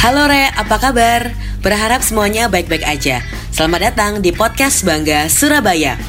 Halo Re, apa kabar? Berharap semuanya baik-baik aja. Selamat datang di podcast Bangga Surabaya.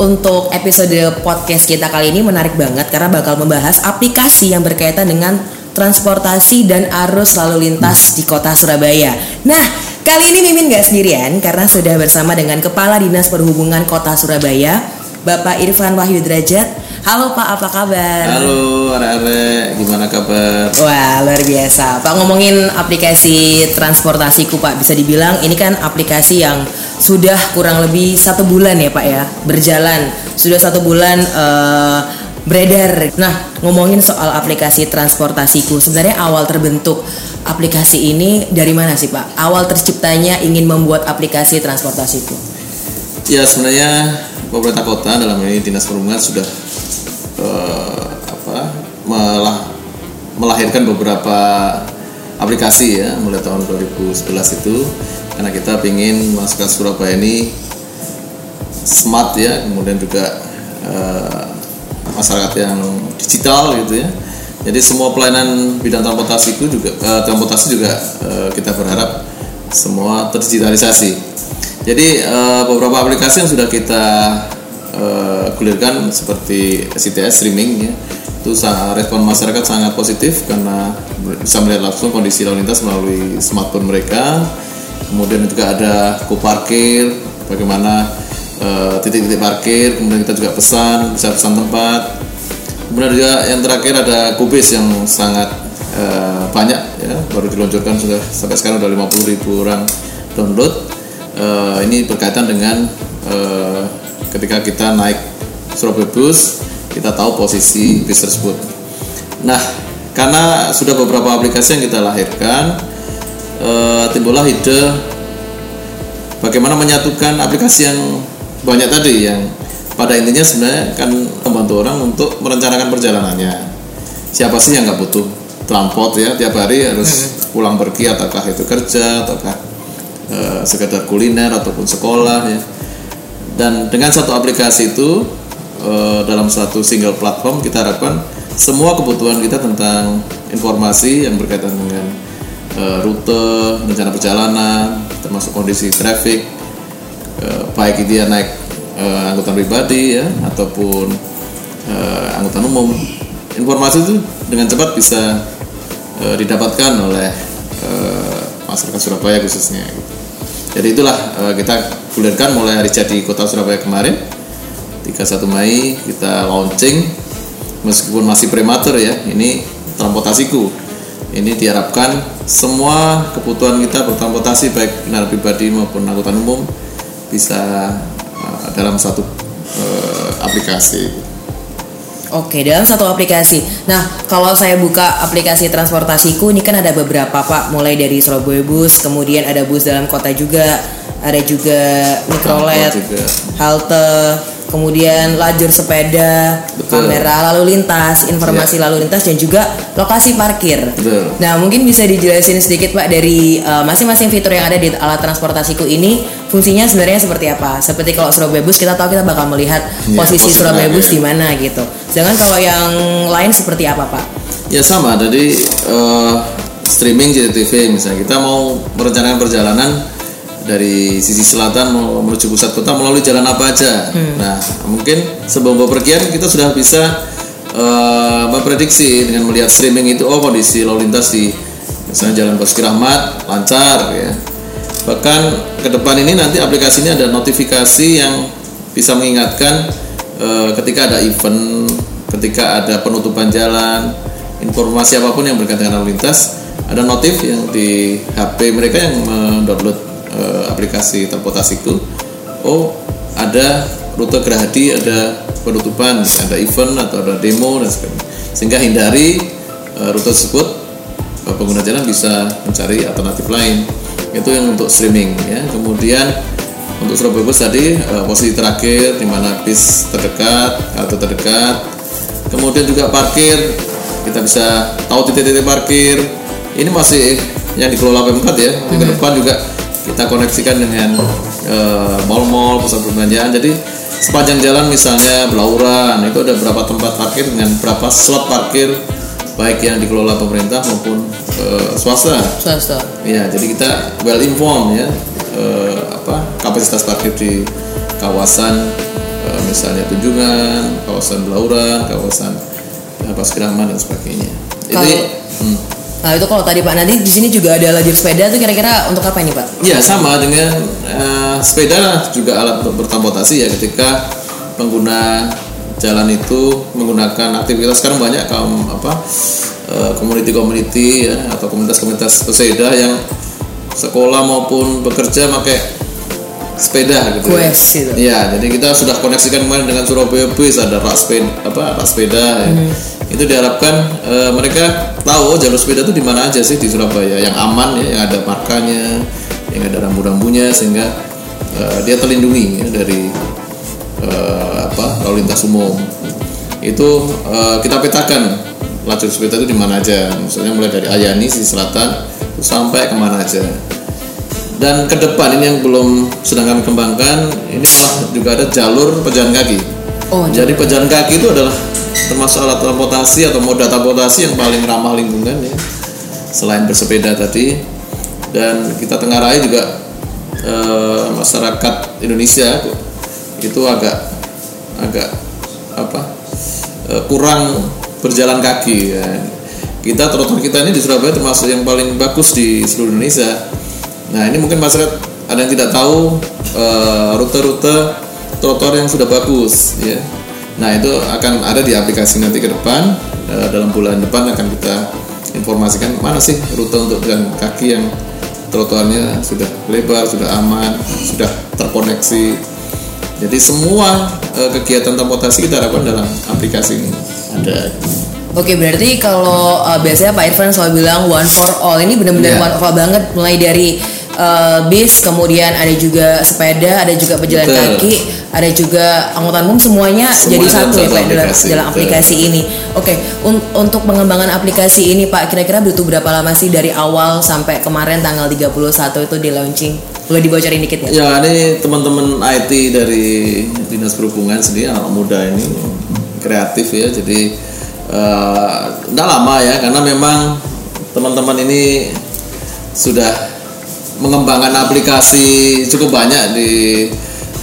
Untuk episode podcast kita kali ini menarik banget karena bakal membahas aplikasi yang berkaitan dengan transportasi dan arus lalu lintas di kota Surabaya. Nah, kali ini Mimin gak sendirian karena sudah bersama dengan Kepala Dinas Perhubungan Kota Surabaya, Bapak Irfan Wahyu Derajat. Halo Pak, apa kabar? Halo, are-are, gimana kabar? Wah, luar biasa. Pak ngomongin aplikasi transportasiku Pak, bisa dibilang ini kan aplikasi yang sudah kurang lebih satu bulan ya Pak ya berjalan. Sudah satu bulan uh, beredar. Nah, ngomongin soal aplikasi transportasiku, sebenarnya awal terbentuk aplikasi ini dari mana sih Pak? Awal terciptanya ingin membuat aplikasi transportasiku. Ya sebenarnya pemerintah kota dalam ini dinas perhubungan sudah uh, apa melah, melahirkan beberapa aplikasi ya mulai tahun 2011 itu. Karena kita ingin masyarakat Surabaya ini smart ya kemudian juga uh, masyarakat yang digital gitu ya. Jadi semua pelayanan bidang transportasi itu juga uh, transportasi juga uh, kita berharap semua terdigitalisasi. Jadi beberapa aplikasi yang sudah kita uh, gulirkan seperti CTS streaming ya. Itu respon masyarakat sangat positif karena bisa melihat langsung kondisi lalu lintas melalui smartphone mereka. Kemudian juga ada go parkir bagaimana eh, titik-titik uh, parkir kemudian kita juga pesan bisa pesan tempat. Kemudian juga yang terakhir ada kubis yang sangat uh, banyak ya. Baru diluncurkan sudah sampai sekarang udah 50 ribu orang download. Uh, ini berkaitan dengan uh, ketika kita naik Surabaya Bus kita tahu posisi bis tersebut. Nah, karena sudah beberapa aplikasi yang kita lahirkan, e, timbullah ide bagaimana menyatukan aplikasi yang banyak tadi yang pada intinya sebenarnya kan membantu orang untuk merencanakan perjalanannya. Siapa sih yang nggak butuh transport ya tiap hari harus hmm. pulang pergi ataukah itu kerja ataukah e, sekedar kuliner ataupun sekolah ya. Dan dengan satu aplikasi itu uh, dalam satu single platform kita harapkan semua kebutuhan kita tentang informasi yang berkaitan dengan uh, rute, rencana perjalanan, termasuk kondisi traffic, uh, baik dia naik uh, angkutan pribadi ya ataupun uh, angkutan umum, informasi itu dengan cepat bisa uh, didapatkan oleh uh, masyarakat Surabaya khususnya. Jadi itulah uh, kita gulirkan mulai hari jadi Kota Surabaya kemarin. 31 Mei kita launching. Meskipun masih prematur ya ini transportasiku. Ini diharapkan semua kebutuhan kita bertransportasi baik kendaraan pribadi maupun angkutan umum bisa uh, dalam satu uh, aplikasi. Oke, dalam satu aplikasi. Nah, kalau saya buka aplikasi transportasiku ini kan ada beberapa Pak, mulai dari Surabaya Bus, kemudian ada bus dalam kota juga, ada juga mikrolet, halte, kemudian lajur sepeda, Betul. kamera lalu lintas, informasi ya. lalu lintas dan juga lokasi parkir. Betul. Nah, mungkin bisa dijelasin sedikit Pak dari uh, masing-masing fitur yang ada di alat transportasiku ini fungsinya sebenarnya seperti apa? Seperti kalau Surabaya Bus kita tahu kita bakal melihat ya, posisi Surabaya Bus ya. di mana gitu. Jangan kalau yang lain seperti apa Pak? Ya sama, jadi uh, streaming JTV misalnya kita mau merencanakan perjalanan dari sisi selatan menuju pusat kota melalui jalan apa aja. Hmm. Nah, mungkin sebelum bepergian kita sudah bisa uh, memprediksi dengan melihat streaming itu oh kondisi lalu lintas di misalnya Jalan Basuki Rahmat lancar ya. Bahkan ke depan ini nanti aplikasi ini ada notifikasi yang bisa mengingatkan uh, ketika ada event, ketika ada penutupan jalan, informasi apa pun yang berkaitan dengan lalu lintas, ada notif yang di HP mereka yang mendownload uh, aplikasi transportasiku oh ada rute Gerahadi ada penutupan ada event atau ada demo dan sebagainya. Sehingga hindari uh, rute tersebut uh, pengguna jalan bisa mencari alternatif lain. Itu yang untuk streaming ya. Kemudian untuk Surabaya Bus tadi uh, posisi terakhir di mana bis terdekat atau terdekat. Kemudian juga parkir kita bisa tahu titik-titik parkir. Ini masih yang dikelola Pemkot ya. Di ke depan juga kita koneksikan dengan eh, mall-mall pusat perbelanjaan. Jadi sepanjang jalan misalnya Belauran itu ada berapa tempat parkir dengan berapa slot parkir baik yang dikelola pemerintah maupun eh, swasta. Swasta. Ya, jadi kita well informed ya eh, apa kapasitas parkir di kawasan eh, misalnya Tunjungan, kawasan Belauran, kawasan apa Sekiraman dan sebagainya. Jadi, Kalau- hmm, nah itu kalau tadi pak nanti di sini juga ada lajur sepeda tuh kira-kira untuk apa ini pak ya sama dengan eh, sepeda juga alat untuk bertransportasi ya ketika pengguna jalan itu menggunakan aktivitas sekarang banyak kaum apa eh, community-community ya atau komunitas-komunitas pesepeda yang sekolah maupun bekerja pakai sepeda gitu ya. Gitu. Iya, jadi kita sudah koneksikan kemarin dengan Surabaya Bus ada rak sepeda apa rak sepeda ya. Itu diharapkan eh, mereka tahu oh, jalur sepeda itu di mana aja sih di Surabaya. Yang aman ya, yang ada markanya, yang ada rambu-rambunya sehingga eh, dia terlindungi ya, dari eh, apa lalu lintas umum. Itu eh, kita petakan lajur sepeda itu di mana aja, misalnya mulai dari Ayani sisi selatan sampai ke mana aja. Dan ke depan ini yang belum sedang kami kembangkan ini malah juga ada jalur pejalan kaki. Oh, jadi pejalan kaki itu adalah termasuk alat transportasi atau moda transportasi yang paling ramah lingkungan ya selain bersepeda tadi dan kita tengarai juga eh, masyarakat Indonesia itu agak agak apa eh, kurang berjalan kaki ya. kita trotoar kita ini di Surabaya termasuk yang paling bagus di seluruh Indonesia Nah ini mungkin masyarakat ada yang tidak tahu eh, rute-rute trotoar yang sudah bagus, ya. Nah itu akan ada di aplikasi nanti ke depan eh, dalam bulan depan akan kita informasikan mana sih rute untuk jalan kaki yang trotoarnya sudah lebar, sudah aman, sudah terkoneksi. Jadi semua eh, kegiatan transportasi kita harapkan dalam aplikasi ini ada. Oke berarti kalau uh, biasanya Pak Irfan selalu bilang one for all ini benar-benar Iya. one for all banget mulai dari uh, bis kemudian ada juga sepeda ada juga pejalan Betul. kaki ada juga angkutan umum semuanya Semua jadi satu ya Pak dalam, aplikasi, dalam betul. aplikasi ini. Oke un- untuk pengembangan aplikasi ini Pak kira-kira butuh berapa lama sih dari awal sampai kemarin tanggal 31 itu di launching? Boleh dibocorin dikit nggak? Ya ini teman-teman IT dari dinas perhubungan sendiri anak muda ini kreatif ya jadi tidak lama ya karena memang teman-teman ini sudah mengembangkan aplikasi cukup banyak di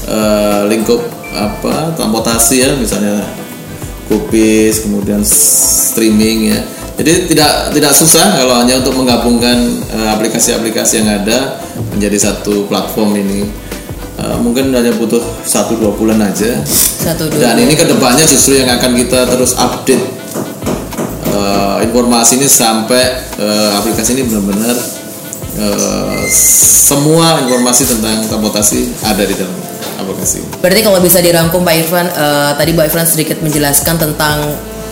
eh, lingkup apa transportasi ya misalnya Kupis kemudian streaming ya. Jadi tidak tidak susah kalau hanya untuk menggabungkan eh, aplikasi-aplikasi yang ada menjadi satu platform ini. Eh, mungkin hanya butuh satu dua bulan aja. Satu dua. dan ini ke depannya justru yang akan kita terus update eh, informasi ini sampai eh, aplikasi ini benar-benar eh, semua informasi tentang transportasi ada di dalam aplikasi. Berarti kalau bisa dirangkum Pak Irfan, eh, tadi Pak Irfan sedikit menjelaskan tentang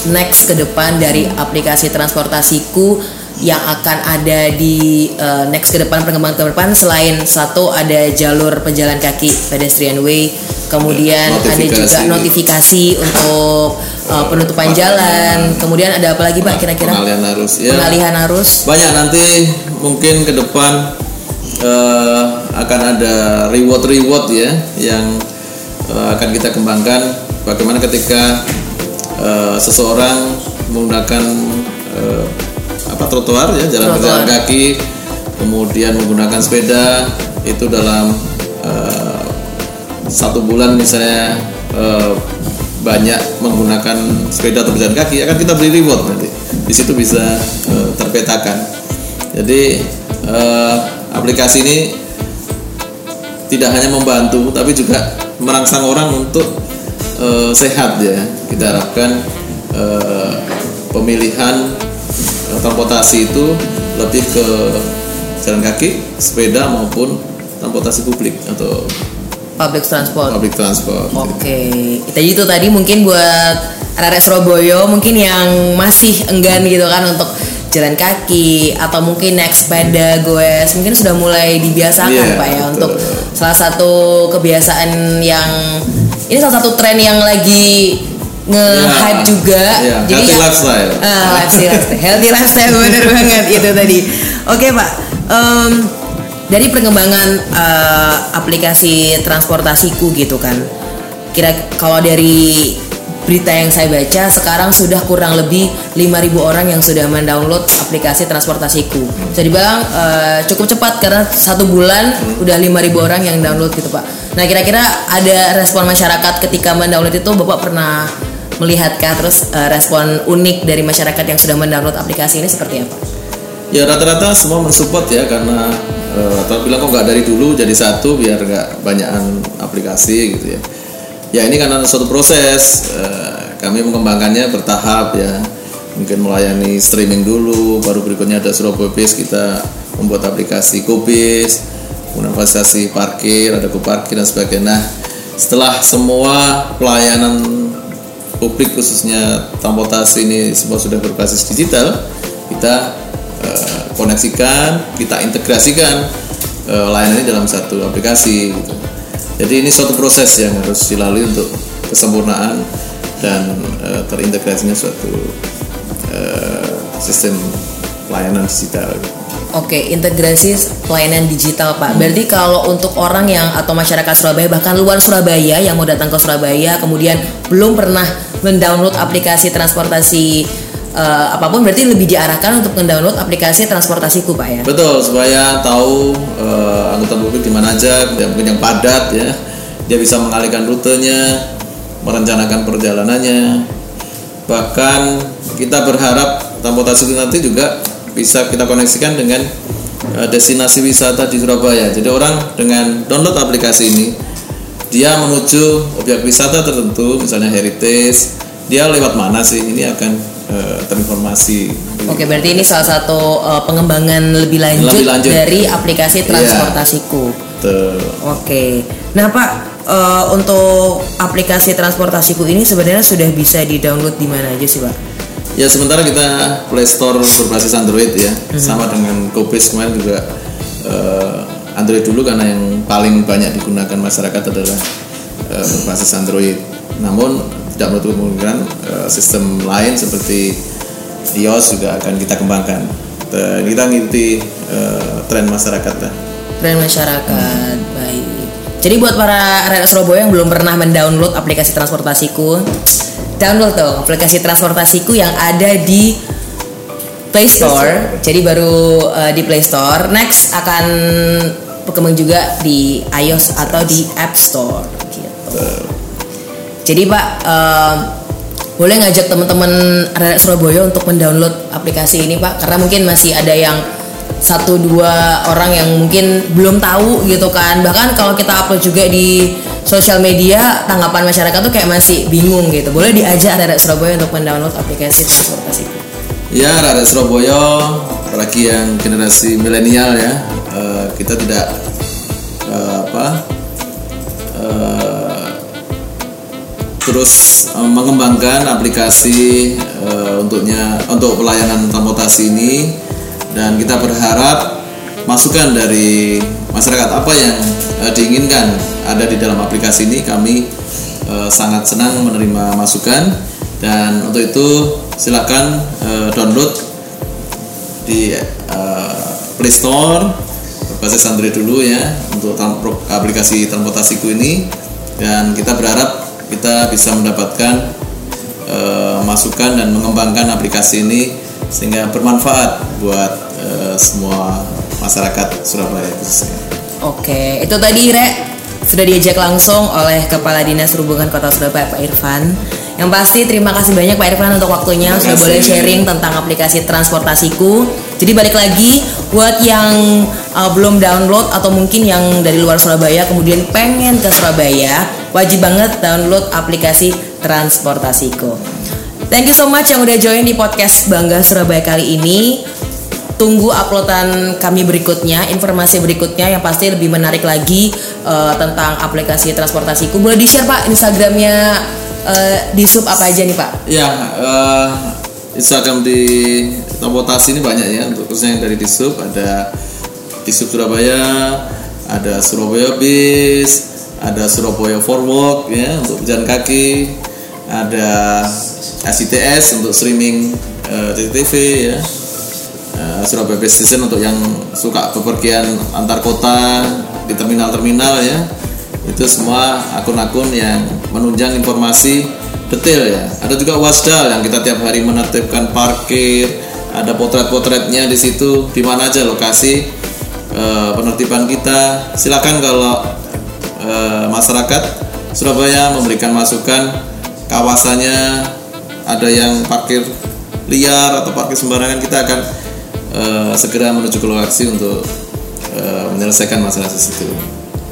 next ke depan dari aplikasi transportasiku yang akan ada di eh, next ke depan perkembangan ke depan selain satu ada jalur pejalan kaki pedestrian way, kemudian ada juga Notifikasi. notifikasi untuk eh, penutupan jalan, kemudian ada apa lagi Pak kira-kira? Pengalihan arus ya. Pengalihan arus. Banyak nanti mungkin ke depan eh, akan ada reward-reward ya yang eh, akan kita kembangkan. Bagaimana ketika eh, seseorang menggunakan eh, apa trotoar ya jalan berjalan kaki, kemudian menggunakan sepeda itu dalam eh, satu bulan misalnya eh, banyak menggunakan sepeda atau berjalan kaki akan kita beri reward nanti. Di situ bisa eh, terpetakan. Jadi eh, aplikasi ini tidak hanya membantu tapi juga merangsang orang untuk eh, sehat ya. Kita harapkan eh, pemilihan transportasi itu lebih ke jalan kaki sepeda maupun transportasi publik atau Public transport. public transport Oke, jadi itu tadi mungkin buat arek Surabaya mungkin yang masih enggan gitu kan untuk jalan kaki atau mungkin naik sepeda goes mungkin sudah mulai dibiasakan Iya, pak ya betul. untuk salah satu kebiasaan yang ini salah satu tren yang lagi nge-hype Ya, juga. ya, healthy ya- lifestyle. Healthy lifestyle. Healthy lifestyle bener banget itu tadi. Oke, Pak. Em, dari perkembangan eh, aplikasi transportasiku gitu kan. Kira kalau dari berita yang saya baca sekarang sudah kurang lebih 5.000 orang yang sudah mendownload aplikasi transportasiku. Bisa dibilang eh, cukup cepat karena satu bulan udah 5.000 orang yang download gitu Pak. Nah kira-kira ada respon masyarakat ketika mendownload itu Bapak pernah melihatkah terus eh, respon unik dari masyarakat yang sudah mendownload aplikasi ini seperti apa? Ya rata-rata semua mensupport ya karena eh, atau bilang kok nggak dari dulu jadi satu biar nggak banyakan aplikasi gitu ya. Ya ini karena suatu proses eh, kami mengembangkannya bertahap ya. Mungkin melayani streaming dulu, baru berikutnya ada Surabaya Base kita membuat aplikasi Gobis, kemudian fasilitasi parkir, ada parkir dan sebagainya. Nah, setelah semua pelayanan publik khususnya transportasi ini semua sudah berbasis digital, kita eh, koneksikan, kita integrasikan eh, layanan ini dalam satu aplikasi. Gitu. Jadi ini suatu proses yang harus dilalui untuk kesempurnaan dan eh, terintegrasinya suatu eh, sistem pelayanan digital. Oke, integrasi pelayanan digital Pak. Berarti kalau untuk orang yang atau masyarakat Surabaya bahkan luar Surabaya yang mau datang ke Surabaya kemudian belum pernah mendownload aplikasi transportasi eh, apa pun berarti lebih diarahkan untuk mendownload aplikasi transportasiku Pak ya. Betul, supaya tahu eh, angkutan publik di mana aja, yang mungkin yang padat ya. Dia bisa mengalihkan rutenya, merencanakan perjalanannya. Bahkan kita berharap transportasi nanti juga bisa kita koneksikan dengan eh, destinasi wisata di Surabaya. Jadi orang dengan download aplikasi ini dia menuju objek wisata tertentu, misalnya heritage, dia lewat mana sih? Ini akan eh, terinformasi. Oke, berarti ini salah satu eh, pengembangan lebih lanjut, Lebih lanjut. dari aplikasi Iya. transportasiku. Betul. Oke. Nah, Pak, eh, untuk aplikasi transportasiku ini sebenarnya sudah bisa di-download di mana aja sih, Pak? Ya sementara kita Play Store berbasis Android ya, sama dengan Gobis kemarin juga eh, Android dulu karena yang paling banyak digunakan masyarakat adalah eh, berbasis Android. Namun tidak menutup kemungkinan eh, sistem lain seperti iOS juga akan kita kembangkan. Eh, kita ngikuti eh, tren masyarakat lah. Tren masyarakat, baik. Jadi buat para rakyat Surabaya yang belum pernah mendownload aplikasi transportasiku, download dong aplikasi transportasiku yang ada di Play Store. Jadi baru eh, di Play Store. Next akan berkembang juga di iOS atau di App Store. Gitu. Jadi Pak, eh, boleh ngajak teman-teman rakyat Surabaya untuk mendownload aplikasi ini Pak? Karena mungkin masih ada yang satu dua orang yang mungkin belum tahu gitu kan. Bahkan kalau kita upload juga di sosial media, tanggapan masyarakat tuh kayak masih bingung gitu. Boleh diajak rakyat Surabaya untuk mendownload aplikasi transportasi. Ya, rakyat Surabaya, apalagi yang generasi milenial ya, eh, kita tidak eh, apa eh, terus eh, mengembangkan aplikasi eh, untuknya untuk pelayanan transportasi ini. Dan kita berharap masukan dari masyarakat apa yang eh, diinginkan ada di dalam aplikasi ini kami eh, sangat senang menerima masukan. Dan untuk itu silakan eh, download di eh, Play Store berbasis Android dulu ya untuk aplikasi transportasiku ini. Dan kita berharap kita bisa mendapatkan eh, masukan dan mengembangkan aplikasi ini sehingga bermanfaat buat eh, semua masyarakat Surabaya khususnya. Oke, itu tadi Re sudah diajak langsung oleh Kepala Dinas Perhubungan Kota Surabaya Pak Irfan. Yang pasti terima kasih banyak Pak Irfan untuk waktunya Terima sudah boleh sharing tentang aplikasi transportasiku. Jadi balik lagi buat yang uh, belum download atau mungkin yang dari luar Surabaya kemudian pengen ke Surabaya, wajib banget download aplikasi transportasiku. Thank you so much yang udah join di podcast Bangga Surabaya kali ini. Tunggu uploadan kami berikutnya, informasi berikutnya yang pasti lebih menarik lagi eh, tentang aplikasi transportasiku. Boleh di share Pak Instagramnya eh, di sub apa aja nih Pak? Ya, eh, Instagram di transportasi ini banyak ya untuk khususnya yang dari Disub ada Disub Surabaya, ada Surabaya Bis, ada Surabaya Forwalk ya untuk pejalan kaki, ada SITS untuk streaming uh, CCTV ya. Uh, Surabaya Base Station untuk yang suka bepergian antar kota di terminal-terminal ya. Itu semua akun-akun yang menunjang informasi detail ya. Ada juga Wasdal yang kita tiap hari menertibkan parkir, ada potret-potretnya di situ di mana aja lokasi uh, penertiban kita. Silakan kalau uh, masyarakat Surabaya memberikan masukan kawasannya ada yang parkir liar atau parkir sembarangan kita akan uh, segera menuju ke lokasi untuk uh, menyelesaikan masalah di situ.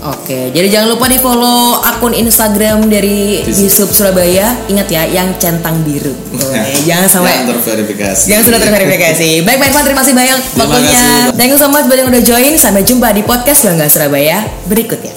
Oke, jadi jangan lupa di follow akun Instagram dari Yusuf Surabaya. Ingat ya, yang centang biru. Oke, jangan sampai yang terverifikasi. Jangan sudah terverifikasi. Baik, Pak Irfan, terima kasih banyak waktunya. Thank you so much buat yang udah join. Sampai jumpa di podcast Bangga Surabaya berikutnya.